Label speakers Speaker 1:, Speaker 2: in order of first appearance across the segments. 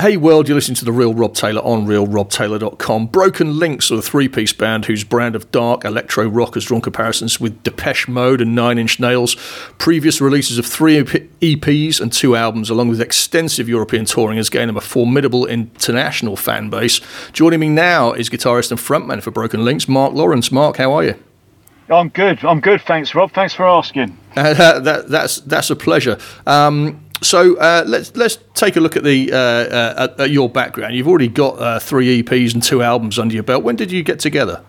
Speaker 1: Hey world, you're listening to The Real Rob Taylor on realrobtaylor.com. Broken Links are a three piece band whose brand of dark electro rock has drawn comparisons with Depeche Mode and Nine Inch Nails. Previous releases of three EPs and two albums, along with extensive European touring, has gained them a formidable international fan base. Joining me now is guitarist and frontman for Broken Links, Mark Lawrence. Mark, how are you?
Speaker 2: I'm good. I'm good. Thanks, Rob. Thanks for asking.
Speaker 1: Uh, that, that's, that's a pleasure. Um, so uh, let's let's take a look at the uh, uh, at, at, your background. You've already got uh, three EPs and two albums under your belt. When did you get together?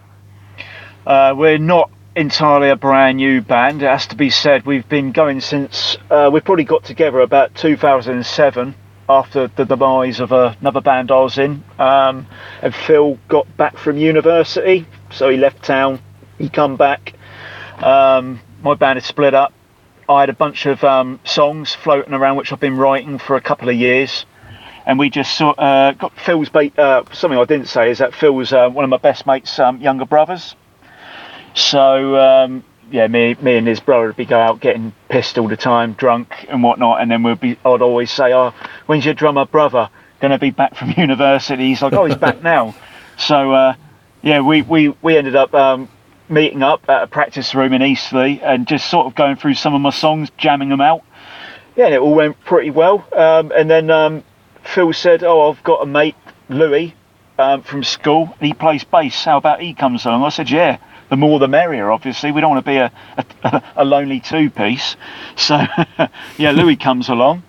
Speaker 2: Uh, we're not entirely a brand new band. It has to be said. We've been going since uh, we probably got together about 2007 after the demise of another band I was in. Um, and Phil got back from university, so he left town. He come back. Um, my band had split up I had a bunch of um, songs floating around which I've been writing for a couple of years, and we just saw, uh, got Phil's. Ba- uh, something I didn't say is that Phil's uh, one of my best mates' um, younger brothers. So um, yeah, me, me and his brother would be go out getting pissed all the time, drunk and whatnot, and then we'd be. I'd always say, "Oh, when's your drummer brother going to be back from university?" He's like, "Oh, he's back now." So uh, yeah, we, we, we ended up um, meeting up at a practice room in Eastleigh and just sort of going through some of my songs, jamming them out. Yeah, and it all went pretty well. Um, and then um, Phil said, "Oh, I've got a mate, Louis, um, from school. He plays bass. How about he comes along?" I said, "Yeah." The more the merrier, obviously. We don't want to be a, a, a lonely two piece. So, yeah, Louis comes along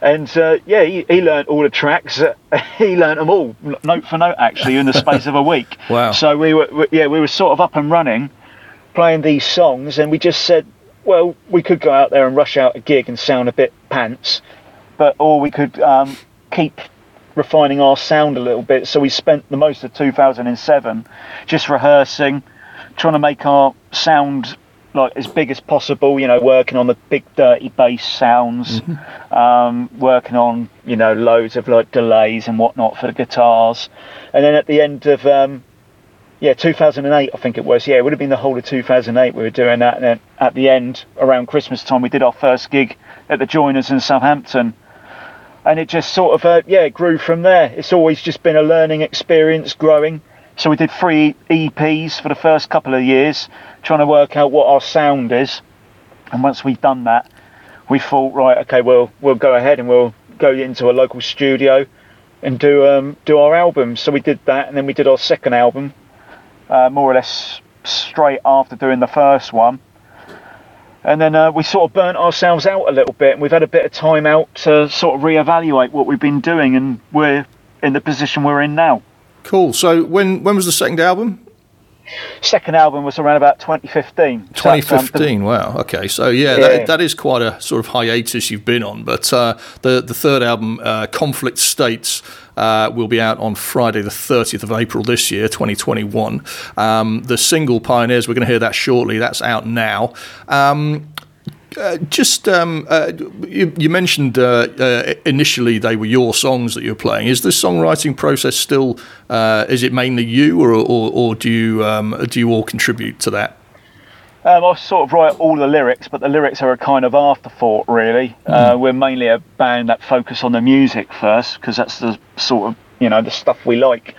Speaker 2: and uh, yeah, he, he learned all the tracks. Uh, he learned them all, note for note, actually, in the space of a week.
Speaker 1: Wow!
Speaker 2: So we were, we, yeah, we were sort of up and running, playing these songs, and we just said, well, we could go out there and rush out a gig and sound a bit pants, but or we could um, keep refining our sound a little bit. So we spent the most of 2007 just rehearsing, trying to make our sound like as big as possible. You know, working on the big dirty bass sounds, mm-hmm. um, working on you know loads of like delays and whatnot for the guitars, and then at the end of um, yeah 2008 I think it was. Yeah it would have been the whole of 2008 we were doing that. And then at the end around Christmas time we did our first gig at the Joiners in Southampton. And it just sort of uh, yeah grew from there. It's always just been a learning experience growing so we did three EPs for the first couple of years, trying to work out what our sound is. And once we've done that, we thought, right, okay, well, we'll go ahead and we'll go into a local studio and do um, do our album. So we did that, and then we did our second album, uh, more or less straight after doing the first one. And then uh, we sort of burnt ourselves out a little bit, and we've had a bit of time out to sort of reevaluate what we've been doing, and we're in the position we're in now.
Speaker 1: Cool. So when when was the second album?
Speaker 2: Second album was around about 2015.
Speaker 1: 2015. Wow. Okay. So yeah, yeah. That, that is quite a sort of hiatus you've been on. But uh, the the third album, uh, Conflict States. Uh, will be out on Friday, the 30th of April this year, 2021. Um, the single Pioneers, we're going to hear that shortly. That's out now. Um, uh, just um, uh, you, you, mentioned uh, uh, initially they were your songs that you're playing. Is the songwriting process still? Uh, is it mainly you, or, or, or do you um, do you all contribute to that?
Speaker 2: Um, I sort of write all the lyrics, but the lyrics are a kind of afterthought, really. Mm. we're mainly a band that focus on the music first, because that's the sort of you know the stuff we like.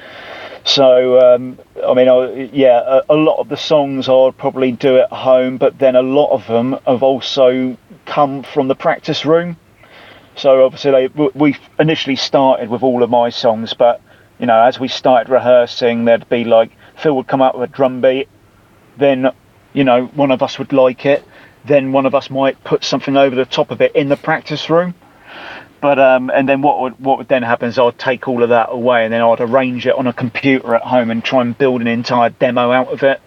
Speaker 2: So, um, I mean, I, yeah, a, a, lot of the songs I'd probably do at home, but then a lot of them have also come from the practice room. So obviously, they, we initially started with all of my songs, but you know, as we started rehearsing, there'd be like Phil would come out with a drum beat, then you know, one of us would like it, then one of us might put something over the top of it in the practice room. But um, and then what would what would then happen is I'd take all of that away and then I'd arrange it on a computer at home and try and build an entire demo out of it,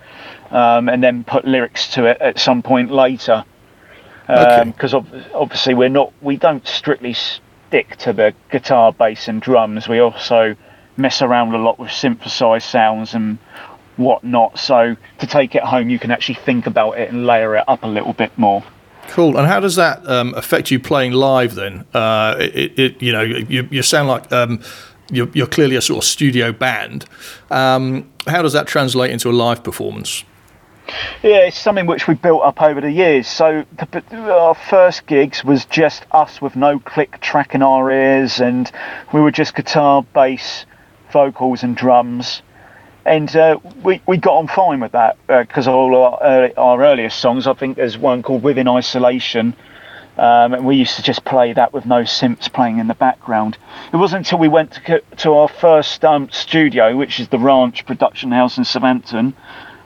Speaker 2: um, and then put lyrics to it at some point later. Because um, okay. obviously we're not we don't strictly stick to the guitar, bass, and drums. We also mess around a lot with synthesized sounds and whatnot. So to take it home, you can actually think about it and layer it up a little bit more.
Speaker 1: Cool. And how does that um, affect you playing live then? Uh, it, it, you know, you, you sound like um, you're, you're, clearly a sort of studio band. Um, how does that translate into a live performance?
Speaker 2: Yeah, it's something which we built up over the years. So the, our first gigs was just us with no click track in our ears, and we were just guitar, bass, vocals, and drums. And uh, we, we got on fine with that because uh, all our, early, our earliest songs, I think there's one called Within Isolation, um, and we used to just play that with no synths playing in the background. It wasn't until we went to, to our first um, studio, which is the Ranch Production House in Southampton,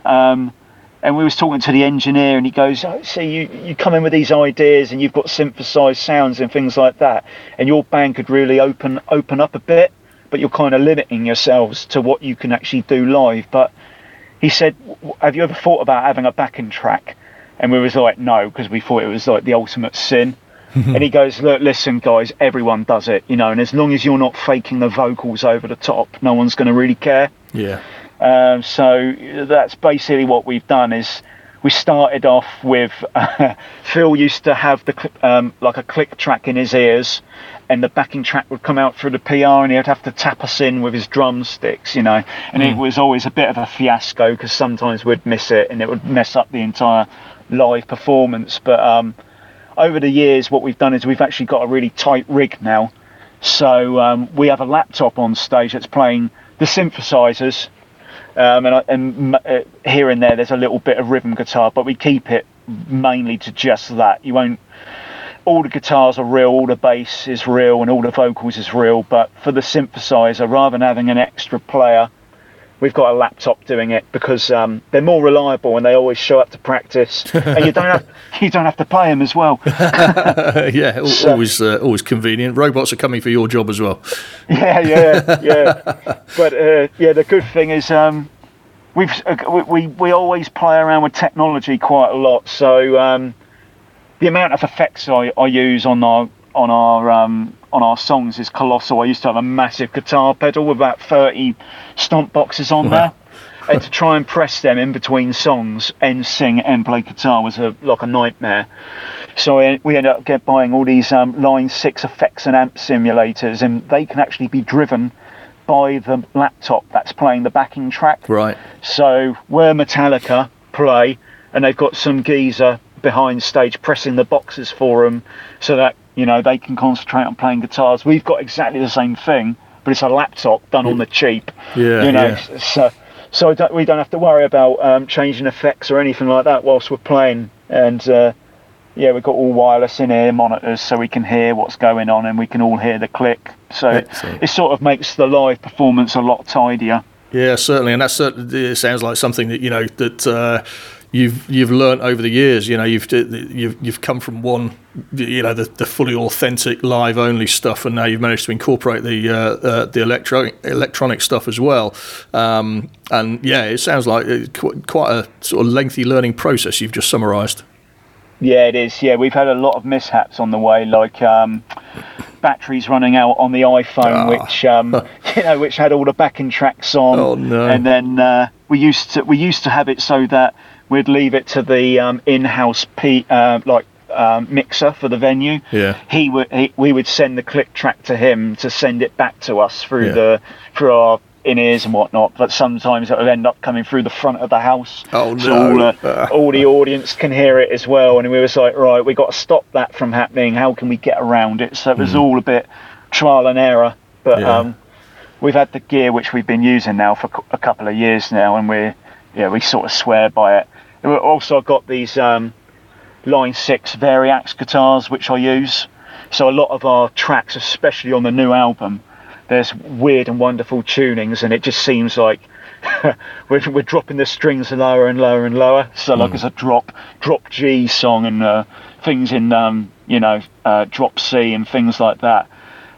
Speaker 2: um, and we was talking to the engineer, and he goes, oh, "See, you you come in with these ideas, and you've got synthesized sounds and things like that, and your band could really open open up a bit, but you're kind of limiting yourselves to what you can actually do live." But he said, "Have you ever thought about having a backing track?" and we was like no because we thought it was like the ultimate sin and he goes look listen guys everyone does it you know and as long as you're not faking the vocals over the top no one's going to really care
Speaker 1: yeah
Speaker 2: um, so that's basically what we've done is we started off with uh, Phil used to have the um, like a click track in his ears and the backing track would come out through the PA and he'd have to tap us in with his drumsticks, you know. And mm. it was always a bit of a fiasco because sometimes we'd miss it and it would mess up the entire live performance. But um, over the years, what we've done is we've actually got a really tight rig now. So um, we have a laptop on stage that's playing the synthesizers, um, and, and uh, here and there there's a little bit of rhythm guitar, but we keep it mainly to just that. You won't. All the guitars are real, all the bass is real, and all the vocals is real. But for the synthesizer, rather than having an extra player we've got a laptop doing it because um, they're more reliable and they always show up to practice, and you don't have you don't have to pay them as well.
Speaker 1: yeah, so, always uh, always convenient. Robots are coming for your job as well.
Speaker 2: Yeah, yeah, yeah. but uh, yeah, the good thing is um, we've uh, we we always play around with technology quite a lot. So um, the amount of effects I, I use on our on our um, on our songs is colossal. I used to have a massive guitar pedal with about 30 stomp boxes on wow. there. and to try and press them in between songs and sing and play guitar was a, like a nightmare. So we ended up get buying all these um, Line 6 effects and amp simulators, and they can actually be driven by the laptop that's playing the backing track.
Speaker 1: Right.
Speaker 2: So where Metallica play, and they've got some geezer behind stage pressing the boxes for them so that you know, they can concentrate on playing guitars. We've got exactly the same thing, but it's a laptop done on the cheap.
Speaker 1: Yeah.
Speaker 2: You know,
Speaker 1: yeah.
Speaker 2: so so don't, we don't have to worry about um, changing effects or anything like that whilst we're playing. And uh, yeah, we've got all wireless in ear monitors so we can hear what's going on and we can all hear the click. So it, it, sort of makes the live performance a lot tidier.
Speaker 1: Yeah, certainly, and that's certainly it sounds like something that you know that uh, you've you've learnt over the years. You know, you've you've you've come from one, you know, the, the fully authentic live only stuff, and now you've managed to incorporate the uh, uh, the electronic electronic stuff as well. Um, and yeah, it sounds like quite a sort of lengthy learning process. You've just summarised.
Speaker 2: Yeah, it is. Yeah, we've had a lot of mishaps on the way, like um, batteries running out on the iPhone, oh. which um, you know, which had all the backing tracks on.
Speaker 1: Oh no!
Speaker 2: And then uh, we used to we used to have it so that we'd leave it to the um, in-house P, uh, like um, mixer for the venue.
Speaker 1: Yeah.
Speaker 2: He would he, we would send the click track to him to send it back to us through yeah. the through our in ears and whatnot. But sometimes it would end up coming through the front of the house.
Speaker 1: Oh
Speaker 2: so
Speaker 1: no!
Speaker 2: All, uh, all the audience can hear it as well. And we was like, right, we got to stop that from happening. How can we get around it? So it was mm. all a bit trial and error. But yeah. um, we've had the gear which we've been using now for a couple of years now, and we're yeah we sort of swear by it We also got these um, Line 6 Variax guitars which I use. So a lot of our tracks, especially on the new album, there's weird and wonderful tunings and it just seems like we're, we're dropping the strings lower and lower and lower. So like mm. it's a drop drop G song and uh, things in um, you know uh, drop C and things like that.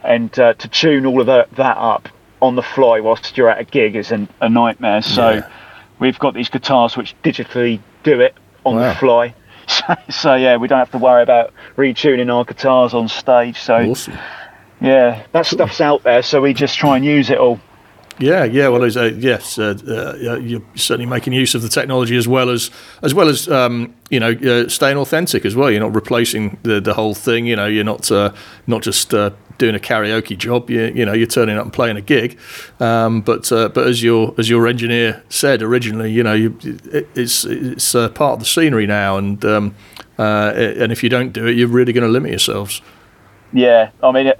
Speaker 2: And uh, to tune all of that, that up on the fly whilst you're at a gig is an, a nightmare. So yeah. we've got these guitars which digitally do it on wow. the fly. So, so, yeah, we don't have to worry about retuning our guitars on stage. So
Speaker 1: awesome.
Speaker 2: yeah, that stuff's out there. So we just try and use it all.
Speaker 3: Yeah, yeah. Well, uh, yes, uh, uh, you're certainly making use of the technology as well as as well as um, you know uh, staying authentic as well. You're not replacing the the whole thing. You know, you're not uh, not just uh, doing a karaoke job. You, you know, you're turning up and playing a gig. Um, but but as your as your engineer said originally, you know, you, it, it's it's part of the scenery now, and um, and if you don't do it, you're really going to limit yourselves.
Speaker 2: Yeah, I mean,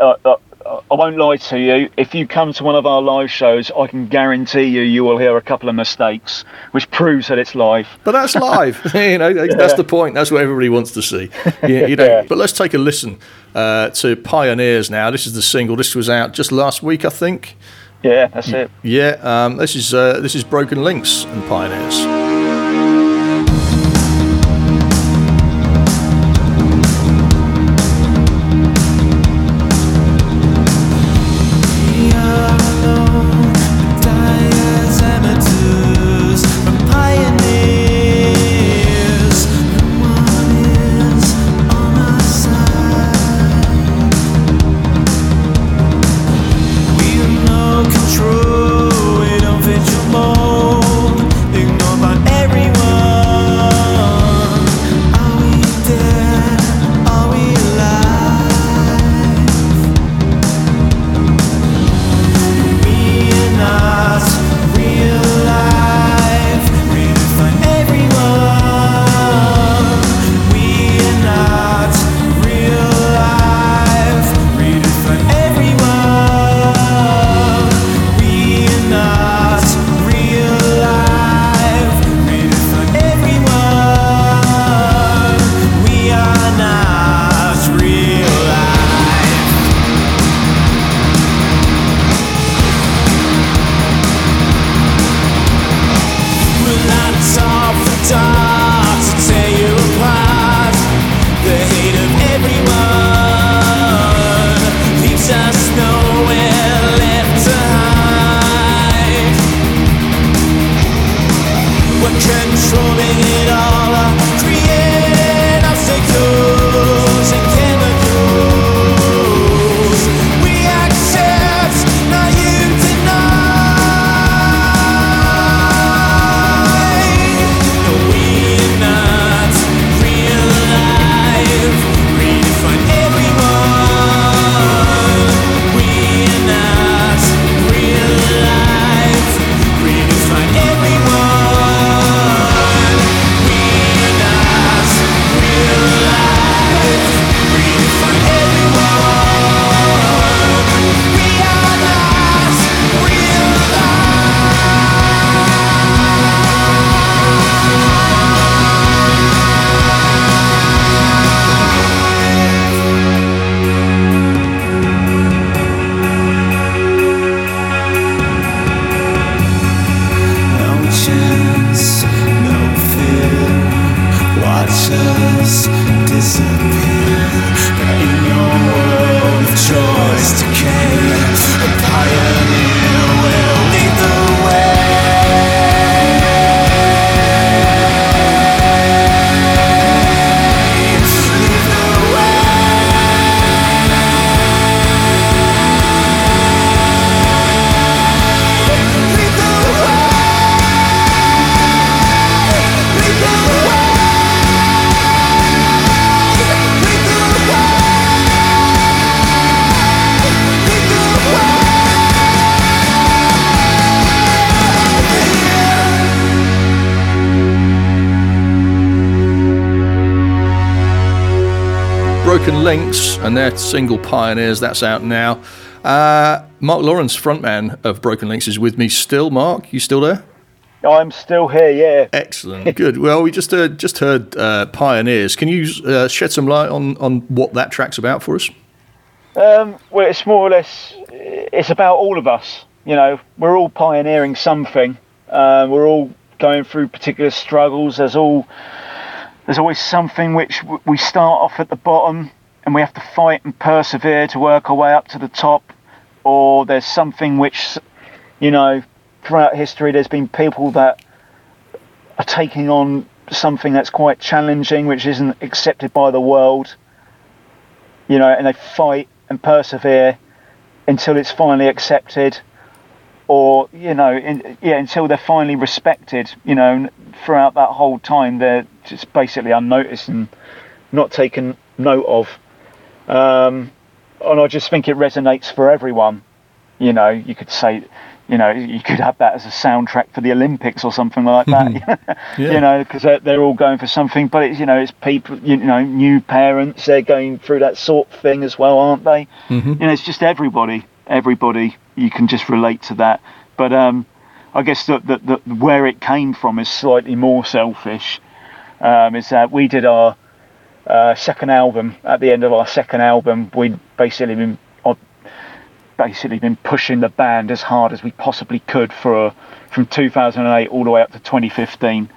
Speaker 2: I won't lie to you. If you come to one of our live shows, I can guarantee you you will hear a couple of mistakes, which proves that it's live.
Speaker 3: But that's live. you know, that's yeah. the point. That's what everybody wants to see. You, you know. yeah. But let's take a listen uh, to Pioneers now. This is the single. This was out just last week, I think.
Speaker 2: Yeah, that's it.
Speaker 3: Yeah, um, this is uh, this is Broken Links and Pioneers. Links and their single Pioneers, that's out now. Uh, Mark Lawrence, frontman of Broken Links, is with me still. Mark, you still there?
Speaker 2: I'm still here, yeah.
Speaker 3: Excellent, good. Well, we just heard, just heard uh, Pioneers. Can you uh, shed some light on, on what that track's about for us?
Speaker 2: Um, well, it's more or less, it's about all of us. You know, we're all pioneering something. Uh, we're all going through particular struggles. There's all, there's always something which we start off at the bottom and we have to fight and persevere to work our way up to the top, or there's something which, you know, throughout history there's been people that are taking on something that's quite challenging, which isn't accepted by the world, you know, and they fight and persevere until it's finally accepted. Or you know, in, yeah, until they're finally respected. You know, throughout that whole time, they're just basically unnoticed and not taken note of. Um, and I just think it resonates for everyone. You know, you could say, you know, you could have that as a soundtrack for the Olympics or something like that. yeah. You know, because they're, they're, all going for something. But it's you know, it's people, you know, new parents. They're going through that sort of thing as well, aren't they? Mm-hmm. You know, it's just everybody. Everybody, you can just relate to that. But um, I guess that the, the, where it came from is slightly more selfish. Um, is that we did our uh, second album. At the end of our second album, we'd basically been basically been pushing the band as hard as we possibly could for from 2008 all the way up to 2015,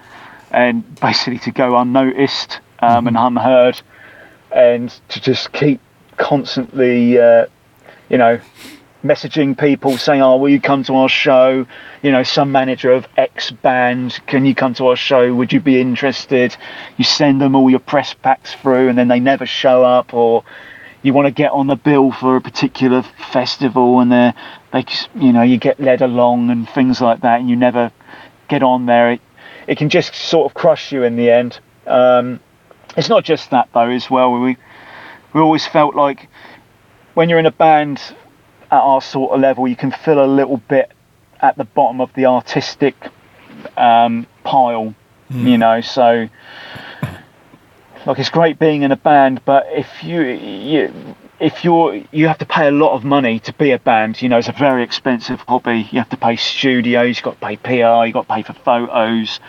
Speaker 2: and basically to go unnoticed um, mm-hmm. and unheard, and to just keep constantly, uh, you know, messaging people saying, "Oh, will you come to our show?" You know, some manager of X band, can you come to our show? Would you be interested? You send them all your press packs through, and then they never show up, or you want to get on the bill for a particular festival, and they, they, you know, you get led along and things like that, and you never get on there. It, it can just sort of crush you in the end. Um, it's not just that though, as well. We we always felt like when you're in a band at our sort of level, you can feel a little bit at the bottom of the artistic um, pile, mm. you know. So, like, it's great being in a band, but if you, you if you're you have to pay a lot of money to be a band, you know, it's a very expensive hobby. You have to pay studios, you've got to pay PR, you've got to pay for photos,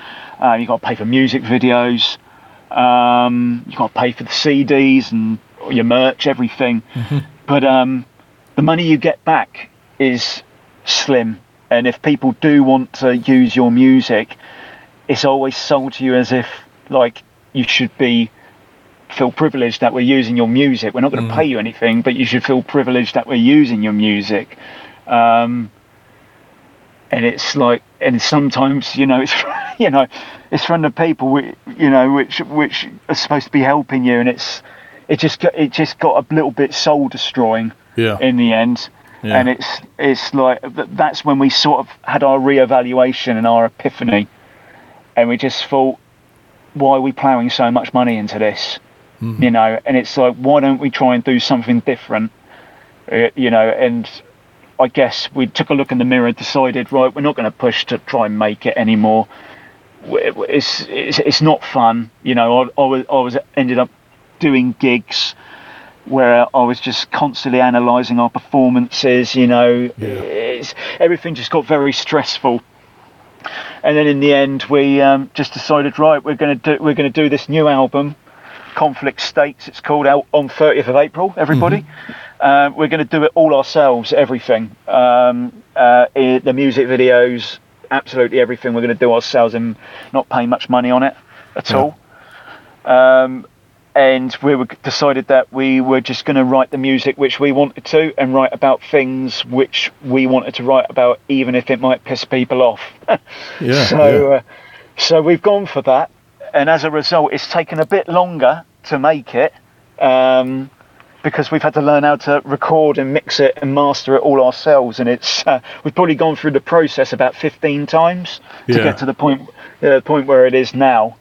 Speaker 2: uh, you've got to pay for music videos, um, you've got to pay for the CDs and your merch, everything. Mm-hmm. But um, the money you get back is slim. And if people do want to use your music, it's always sold to you as if like you should be feel privileged that we're using your music. We're not going to mm. pay you anything, but you should feel privileged that we're using your music. Um, and it's like, and sometimes you know, it's you know, it's from the people we, you know, which which are supposed to be helping you, and it's it just it just got a little bit soul destroying
Speaker 1: yeah.
Speaker 2: in the end. Yeah. And it's it's like that's when we sort of had our reevaluation and our epiphany, and we just thought, why are we ploughing so much money into this? Mm-hmm. You know, and it's like, why don't we try and do something different? Uh, you know, and I guess we took a look in the mirror, decided, right, we're not going to push to try and make it anymore. It's it's, it's not fun. You know, I, I was I was ended up doing gigs where I was just constantly analysing our performances. You know, yeah. everything just got very stressful. And then in the end, we um, just decided, right, we're going to do we're going to do this new album, Conflict States. It's called out on 30th of April. Everybody, mm-hmm. uh, we're going to do it all ourselves. Everything, um, uh, the music videos, absolutely everything. We're going to do ourselves and not pay much money on it at yeah. all. Um, and we were decided that we were just going to write the music which we wanted to and write about things which we wanted to write about even if it might piss people off yeah so yeah. Uh, so we've gone for that and as a result it's taken a bit longer to make it um, because we've had to learn how to record and mix it and master it all ourselves and it's uh, we've probably gone through the process about 15 times to yeah. get to the point uh, point where it is now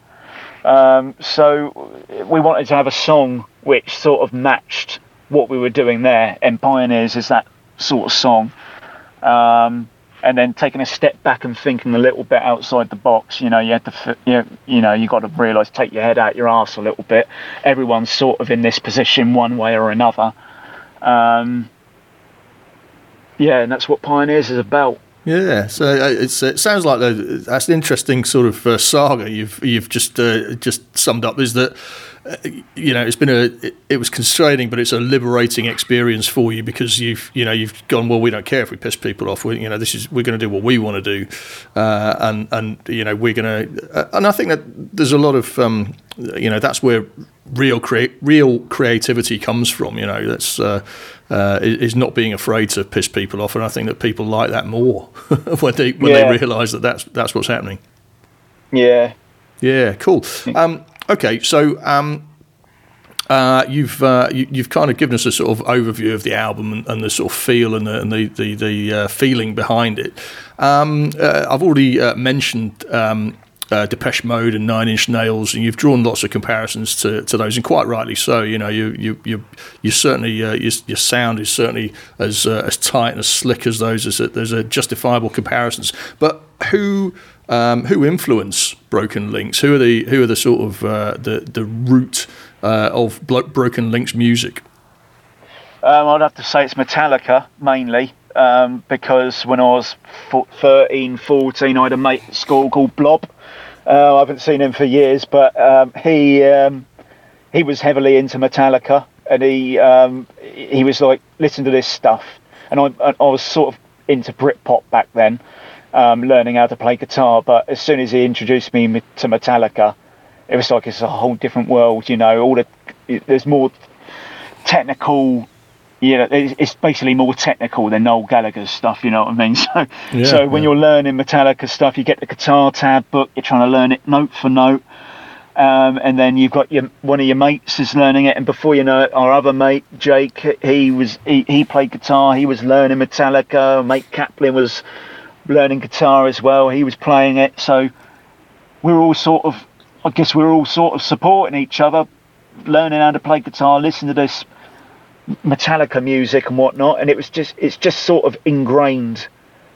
Speaker 2: um, so we wanted to have a song which sort of matched what we were doing there, and Pioneers is that sort of song. Um, and then taking a step back and thinking a little bit outside the box. You know, you had to, you, you know, you got to realise, take your head out your ass a little bit. Everyone's sort of in this position one way or another. Um, yeah, and that's what Pioneers is about.
Speaker 1: Yeah, so uh, it sounds like that's an interesting sort of uh, saga you've you've just uh, just summed up. Is that uh, you know it's been a it, it, was constraining, but it's a liberating experience for you because you've you know you've gone well. We don't care if we piss people off. We, you know this is we're going to do what we want to do, uh, and and you know we're going to. Uh, and I think that there's a lot of um, you know that's where real create real creativity comes from. You know that's uh, is not being afraid to piss people off, and I think that people like that more when they when yeah. they realise that that's that's what's happening.
Speaker 2: Yeah.
Speaker 1: Yeah. Cool. Um, okay. So. Um, uh, you've uh, you, have kind of given us a sort of overview of the album and, and the sort of feel and the and the the, the uh, feeling behind it. Um, uh, I've already uh, mentioned. Um, uh, Depeche Mode and Nine Inch Nails, and you've drawn lots of comparisons to, to those, and quite rightly so. You know, you you you you certainly your, your sound is certainly as as tight and as slick as those. There's a, there's a justifiable comparisons, but who um, who influence Broken Links? Who are the who are the sort of uh, the the root uh, of Broken Links music?
Speaker 2: Um, I'd have to say it's Metallica mainly. Um, because when I was 13, 14, I had a mate at school called Blob, uh, I haven't seen him for years, but um, he um, he was heavily into Metallica, and he um, he was like, listen to this stuff, and I, I was sort of into Britpop back then, um, learning how to play guitar. But as soon as he introduced me to Metallica, it was like it's a whole different world. You know, all the there's more technical you yeah, it's basically more technical than Noel Gallagher's stuff. You know what I mean? So, yeah, so when yeah. you're learning Metallica stuff, you get the guitar tab book. You're trying to learn it note for note, um, and then you've got your one of your mates is learning it, and before you know it, our other mate Jake, he was he, he played guitar. He was learning Metallica. Mate Kaplan was learning guitar as well. He was playing it. So we're all sort of, I guess we're all sort of supporting each other, learning how to play guitar, listen to this Metallica music and whatnot, and it was just it's just sort of ingrained.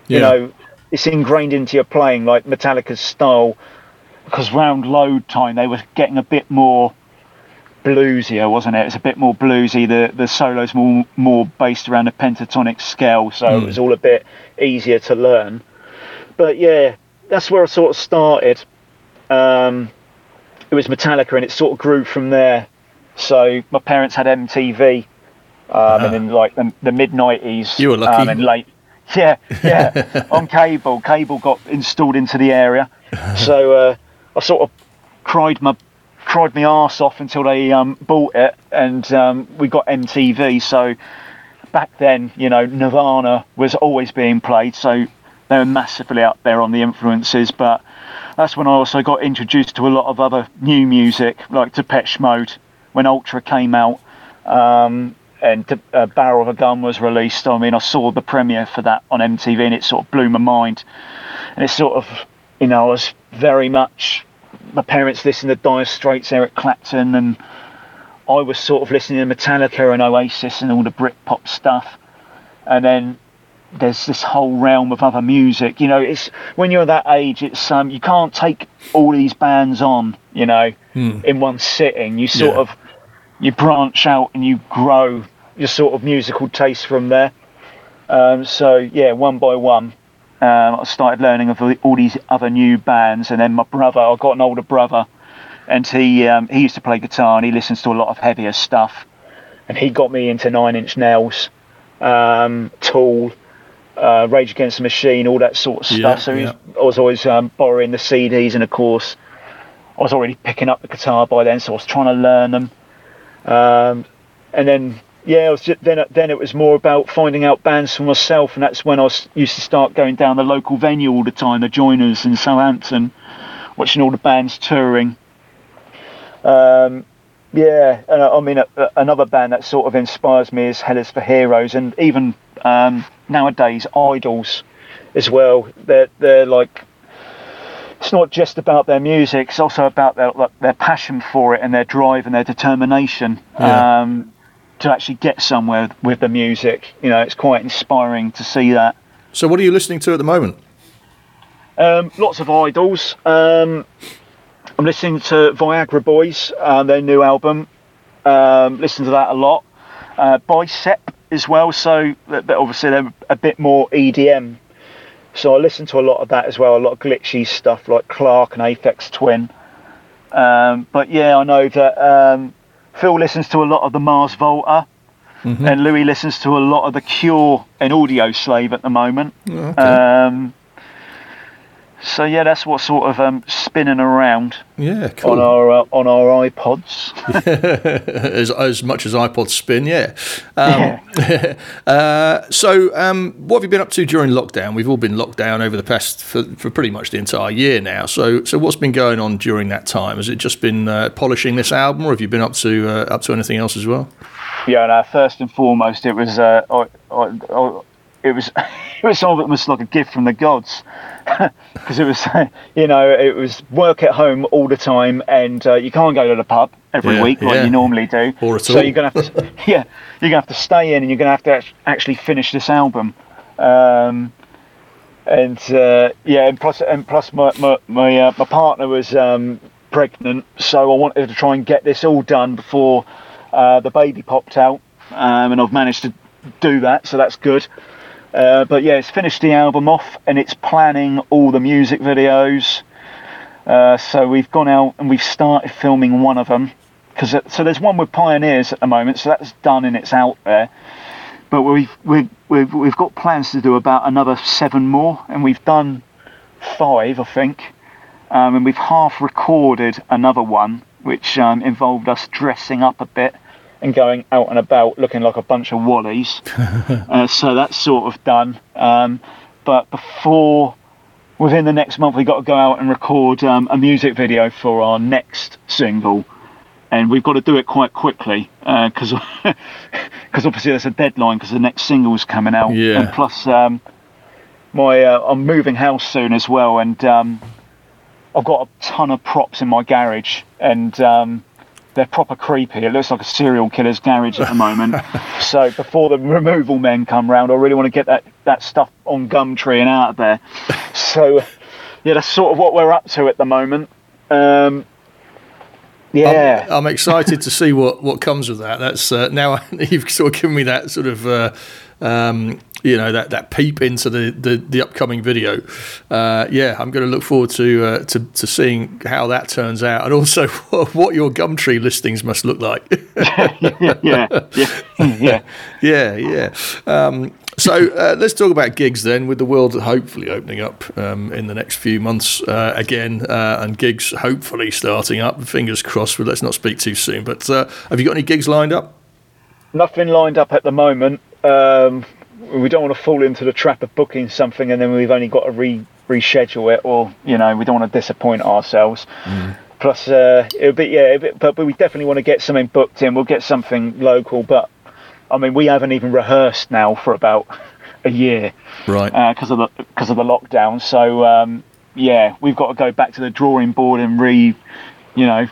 Speaker 2: You know, it's ingrained into your playing like Metallica's style. Because round load time, they were getting a bit more bluesier, wasn't it? It's a bit more bluesy. The the solos more more based around a pentatonic scale, so mm. it was all a bit easier to learn. But yeah, that's where I sort of started. Um, it was Metallica, and it sort of grew from there. So my parents had MTV, um, and in like the, the mid nineties.
Speaker 1: You were lucky. Um,
Speaker 2: and late, yeah, yeah, on cable. Cable got installed into the area, so uh, I sort of cried my cried my arse off until they um, bought it, and um, we got MTV. So back then, you know, Nirvana was always being played, so they were massively up there on the influences. But that's when I also got introduced to a lot of other new music, like Depeche Mode, when Ultra came out. Um, and uh, Barrel of a Gun was released. I mean, I saw the premiere for that on MTV, and it sort of blew my mind. And it sort of, you know, I was very much. My parents listened to Dire Straits, Eric Clapton, and I was sort of listening to Metallica and Oasis and all the Britpop stuff. And then there's this whole realm of other music. You know, it's when you're that age, it's um, you can't take all these bands on, you know, hmm. in one sitting. You sort yeah. of you branch out and you grow your sort of musical taste from there. Um, so yeah, one by one, um, I started learning of all these other new bands, and then my brother, I got an older brother, and he um, he used to play guitar and he listens to a lot of heavier stuff, and he got me into Nine Inch Nails, um, Tool, uh, Rage Against the Machine, all that sort of stuff. Yeah, so yeah. I was always um, borrowing the CDs, and of course, I was already picking up the guitar by then, so I was trying to learn them. Um, and then yeah, was just, then then it was more about finding out bands for myself, and that's when I was, used to start going down the local venue all the time, the Joiners in Southampton, watching all the bands touring. Um, yeah, and I, I mean a, a, another band that sort of inspires me is Hell is for Heroes, and even um, nowadays Idles as well. They're they're like it's not just about their music; it's also about their like, their passion for it and their drive and their determination. Yeah. Um, to actually get somewhere with the music. You know, it's quite inspiring to see that.
Speaker 1: So, what are you listening to at the moment?
Speaker 2: Um, lots of Idles. Um, I'm listening to Viagra Boys, uh, their new album. Um, listen to that a lot. Uh, Bicep as well. So, obviously they're a bit more EDM. So I listen to a lot of that as well. A lot of glitchy stuff like Clark and Aphex Twin. Um, but yeah, I know that um, Phil listens to a lot of the Mars Volta, mm-hmm. and Louis listens to a lot of the Cure and Audioslave at the moment.
Speaker 1: Oh, okay. Um,
Speaker 2: so yeah, that's what sort of um, spinning around.
Speaker 1: Yeah, cool.
Speaker 2: On our uh, on our iPods.
Speaker 1: as, as much as iPods spin, yeah. Um, yeah. uh, so, um, what have you been up to during lockdown? We've all been locked down over the past for, for pretty much the entire year now. So, so what's been going on during that time? Has it just been uh, polishing this album, or have you been up to uh, up to anything else as well?
Speaker 2: Yeah, no, first and foremost, it was uh, I, I, I, it was it was almost like a gift from the gods because it was you know it was work at home all the time and uh, you can't go to the pub every
Speaker 1: Yeah,
Speaker 2: week like
Speaker 1: yeah.
Speaker 2: you normally do
Speaker 1: Or at
Speaker 2: so
Speaker 1: all.
Speaker 2: you're gonna have to yeah you're gonna have to stay in and you're gonna have to actually finish this album um, and uh, yeah and plus and plus my my my, uh, my partner was um, pregnant so I wanted to try and get this all done before uh, the baby popped out um, and I've managed to do that so that's good uh, but yeah, it's finished the album off and it's planning all the music videos. Uh, so we've gone out and we've started filming one of them. Cause it, so there's one with Pioneers at the moment, so that's done and it's out there. But we've we've we've, we've got plans to do about another seven more, and we've done five, I think. Um, and we've half recorded another one, which um, involved us dressing up a bit and going out and about looking like a bunch of wallies. uh, so that's sort of done. Um, but before, within the next month, we've got to go out and record um, a music video for our next single. And we've got to do it quite quickly because because obviously there's a deadline because the next single's coming out.
Speaker 1: Yeah.
Speaker 2: And plus, um, my uh, I'm moving house soon as well, and um, I've got a ton of props in my garage, and um, they're proper creepy. It looks like a serial killer's garage at the moment. so before the removal men come round, I really want to get that, that stuff on Gumtree and out of there. So yeah, that's sort of what we're up to at the moment. Um, yeah.
Speaker 1: I'm, I'm excited to see what, what comes of that. That's uh, now you've sort of given me that sort of uh, um, you know that, that peep into the, the, the upcoming video. Uh, yeah, I'm going to look forward to, uh, to to seeing how that turns out, and also what your Gumtree listings must look like.
Speaker 2: yeah, yeah, yeah.
Speaker 1: yeah, yeah. Um, so uh, let's talk about gigs then, with the world hopefully opening up um, in the next few months uh, again, uh, and gigs hopefully starting up. Fingers crossed. But let's not speak too soon. But uh, have you got any gigs lined up?
Speaker 2: Nothing lined up at the moment. Um, we don't want to fall into the trap of booking something and then we've only got to re reschedule it, or you know, we don't want to disappoint ourselves. Plus, uh, it'll be yeah, it'll be- but, but we definitely want to get something booked in. We'll get something local, but I mean, we haven't even rehearsed now for about a year
Speaker 1: Right.
Speaker 2: because of the because of the lockdown. So um, yeah, we've got to go back to the drawing board and re, you know,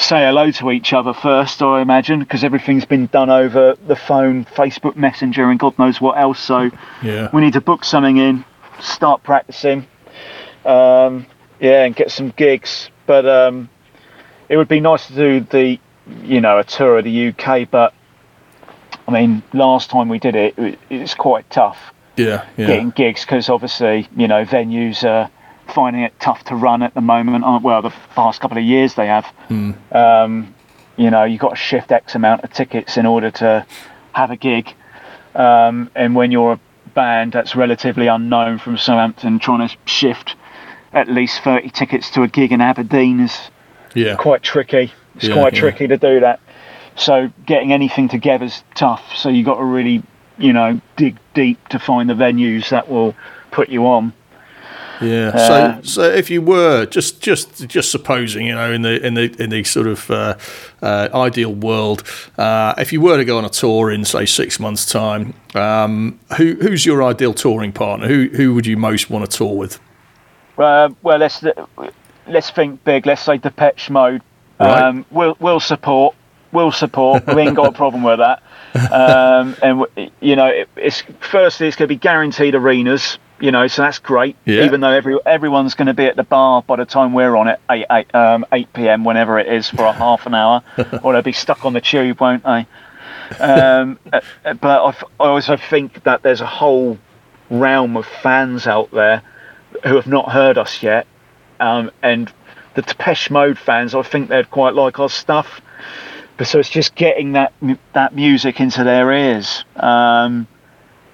Speaker 2: say hello to each other first. I imagine because everything's been done over the phone, Facebook Messenger, and God knows what else. So
Speaker 1: yeah.
Speaker 2: we need to book something in, start practicing, um, yeah, and get some gigs. But um, it would be nice to do the, you know, a tour of the UK. But I mean, last time we did it, it it's quite tough
Speaker 1: Yeah. Yeah.
Speaker 2: getting gigs because obviously you know venues are finding it tough to run at the moment. Well, the past couple of years they have. Um, you know, you've got to shift X amount of tickets in order to have a gig. Um, and when you're a band that's relatively unknown from Southampton, trying to shift at least 30 tickets to a gig in Aberdeen is
Speaker 1: Yeah.
Speaker 2: quite tricky. It's
Speaker 1: Yeah,
Speaker 2: quite
Speaker 1: yeah.
Speaker 2: tricky to do that. So getting anything together is tough. So you've got to really, you know, dig deep to find the venues that will put you on.
Speaker 1: Yeah.
Speaker 2: Uh,
Speaker 1: so, so if you were just, just, just supposing, you know, in the in the in the sort of uh, uh, ideal world, uh, if you were to go on a tour in say six months' time, um, who who's your ideal touring partner? Who who would you most want to tour with?
Speaker 2: Uh, well, let's let's think big. Let's say Depeche Mode.
Speaker 1: Right.
Speaker 2: Um, we'll we'll support. We'll support. We ain't got a problem with that. Um, and you know, it, it's firstly it's going to be guaranteed arenas. You know, so that's great.
Speaker 1: Yeah.
Speaker 2: Even though every everyone's going to be at the bar by the time we're on it, eight eight um, eight p.m. whenever it is for a half an hour, or they'll be stuck on the tube, won't they? Um, uh, uh, but I, I also think that there's a whole realm of fans out there who have not heard us yet, um, and the Depeche Mode fans, I think they'd quite like our stuff. But so it's just getting that that music into their ears, um,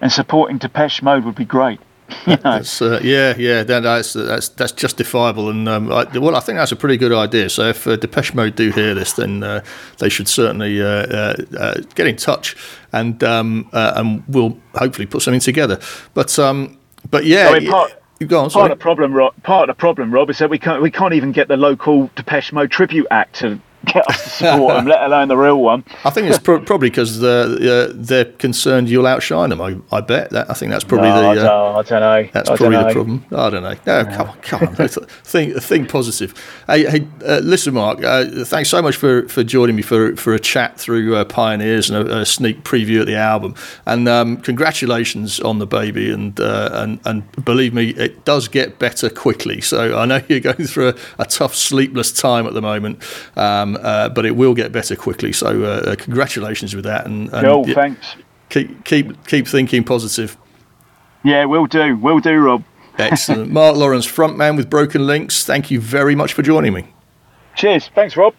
Speaker 2: and supporting Depeche Mode would be great.
Speaker 1: that's, uh, yeah, yeah, that's that's that's justifiable, and um, I, well, I think that's a pretty good idea. So if uh, Depeche Mode do hear this, then uh, they should certainly uh, uh, uh, get in touch, and um, and we'll hopefully put something together. But um, but yeah.
Speaker 2: I mean, part, on, part of the problem, Rob, part of the problem, Rob, is that we can't we can't even get the local Depeche Mode tribute act to get us to support them, let alone the real one.
Speaker 1: I think it's pro- probably because they're, uh, they're concerned you'll outshine them. I, I bet that. I think that's probably
Speaker 2: no,
Speaker 1: the.
Speaker 2: Uh, I, don't, I, don't, know.
Speaker 1: That's
Speaker 2: I
Speaker 1: probably the problem. I don't know. No, yeah. come on, come on. think, think positive. Hey, hey uh, listen, Mark. Uh, thanks so much for, for joining me for for a chat through uh, Pioneers and a, a, sneak preview of the album. And um, congratulations on the baby. And uh, and and believe me, it does get better quickly. So I know you're going through a, a tough, sleepless time at the moment. Um, uh, but it will get better quickly. So uh, uh congratulations with that. And, and
Speaker 2: cool, thanks.
Speaker 1: Keep keep keep thinking positive.
Speaker 2: Yeah, we'll do. We'll do, Rob.
Speaker 1: Excellent. Mark Lawrence, frontman with Broken Links. Thank you very much for joining me.
Speaker 2: Cheers. Thanks, Rob.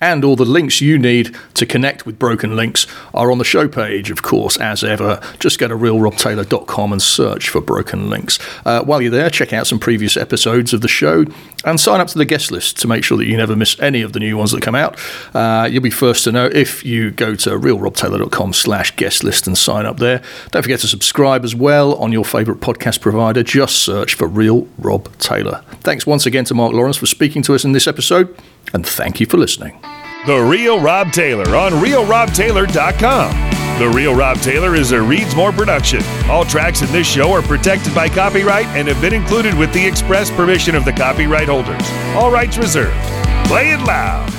Speaker 1: And all the links you need to connect with Broken Links are on the show page, of course, as ever. Just go to realrobtaylor.com and search for Broken Links. Uh, while you're there, check out some previous episodes of the show and sign up to the guest list to make sure that you never miss any of the new ones that come out. Uh, you'll be first to know if you go to realrobtaylor.com slash guest list and sign up there. Don't forget to subscribe as well on your favourite podcast provider. Just search for Real Rob Taylor. Thanks once again to Mark Lawrence for speaking to us in this episode and thank you for listening.
Speaker 4: The Real Rob Taylor on RealRobTaylor.com. The Real Rob Taylor is a Reads More production. All tracks in this show are protected by copyright and have been included with the express permission of the copyright holders. All rights reserved. Play it loud.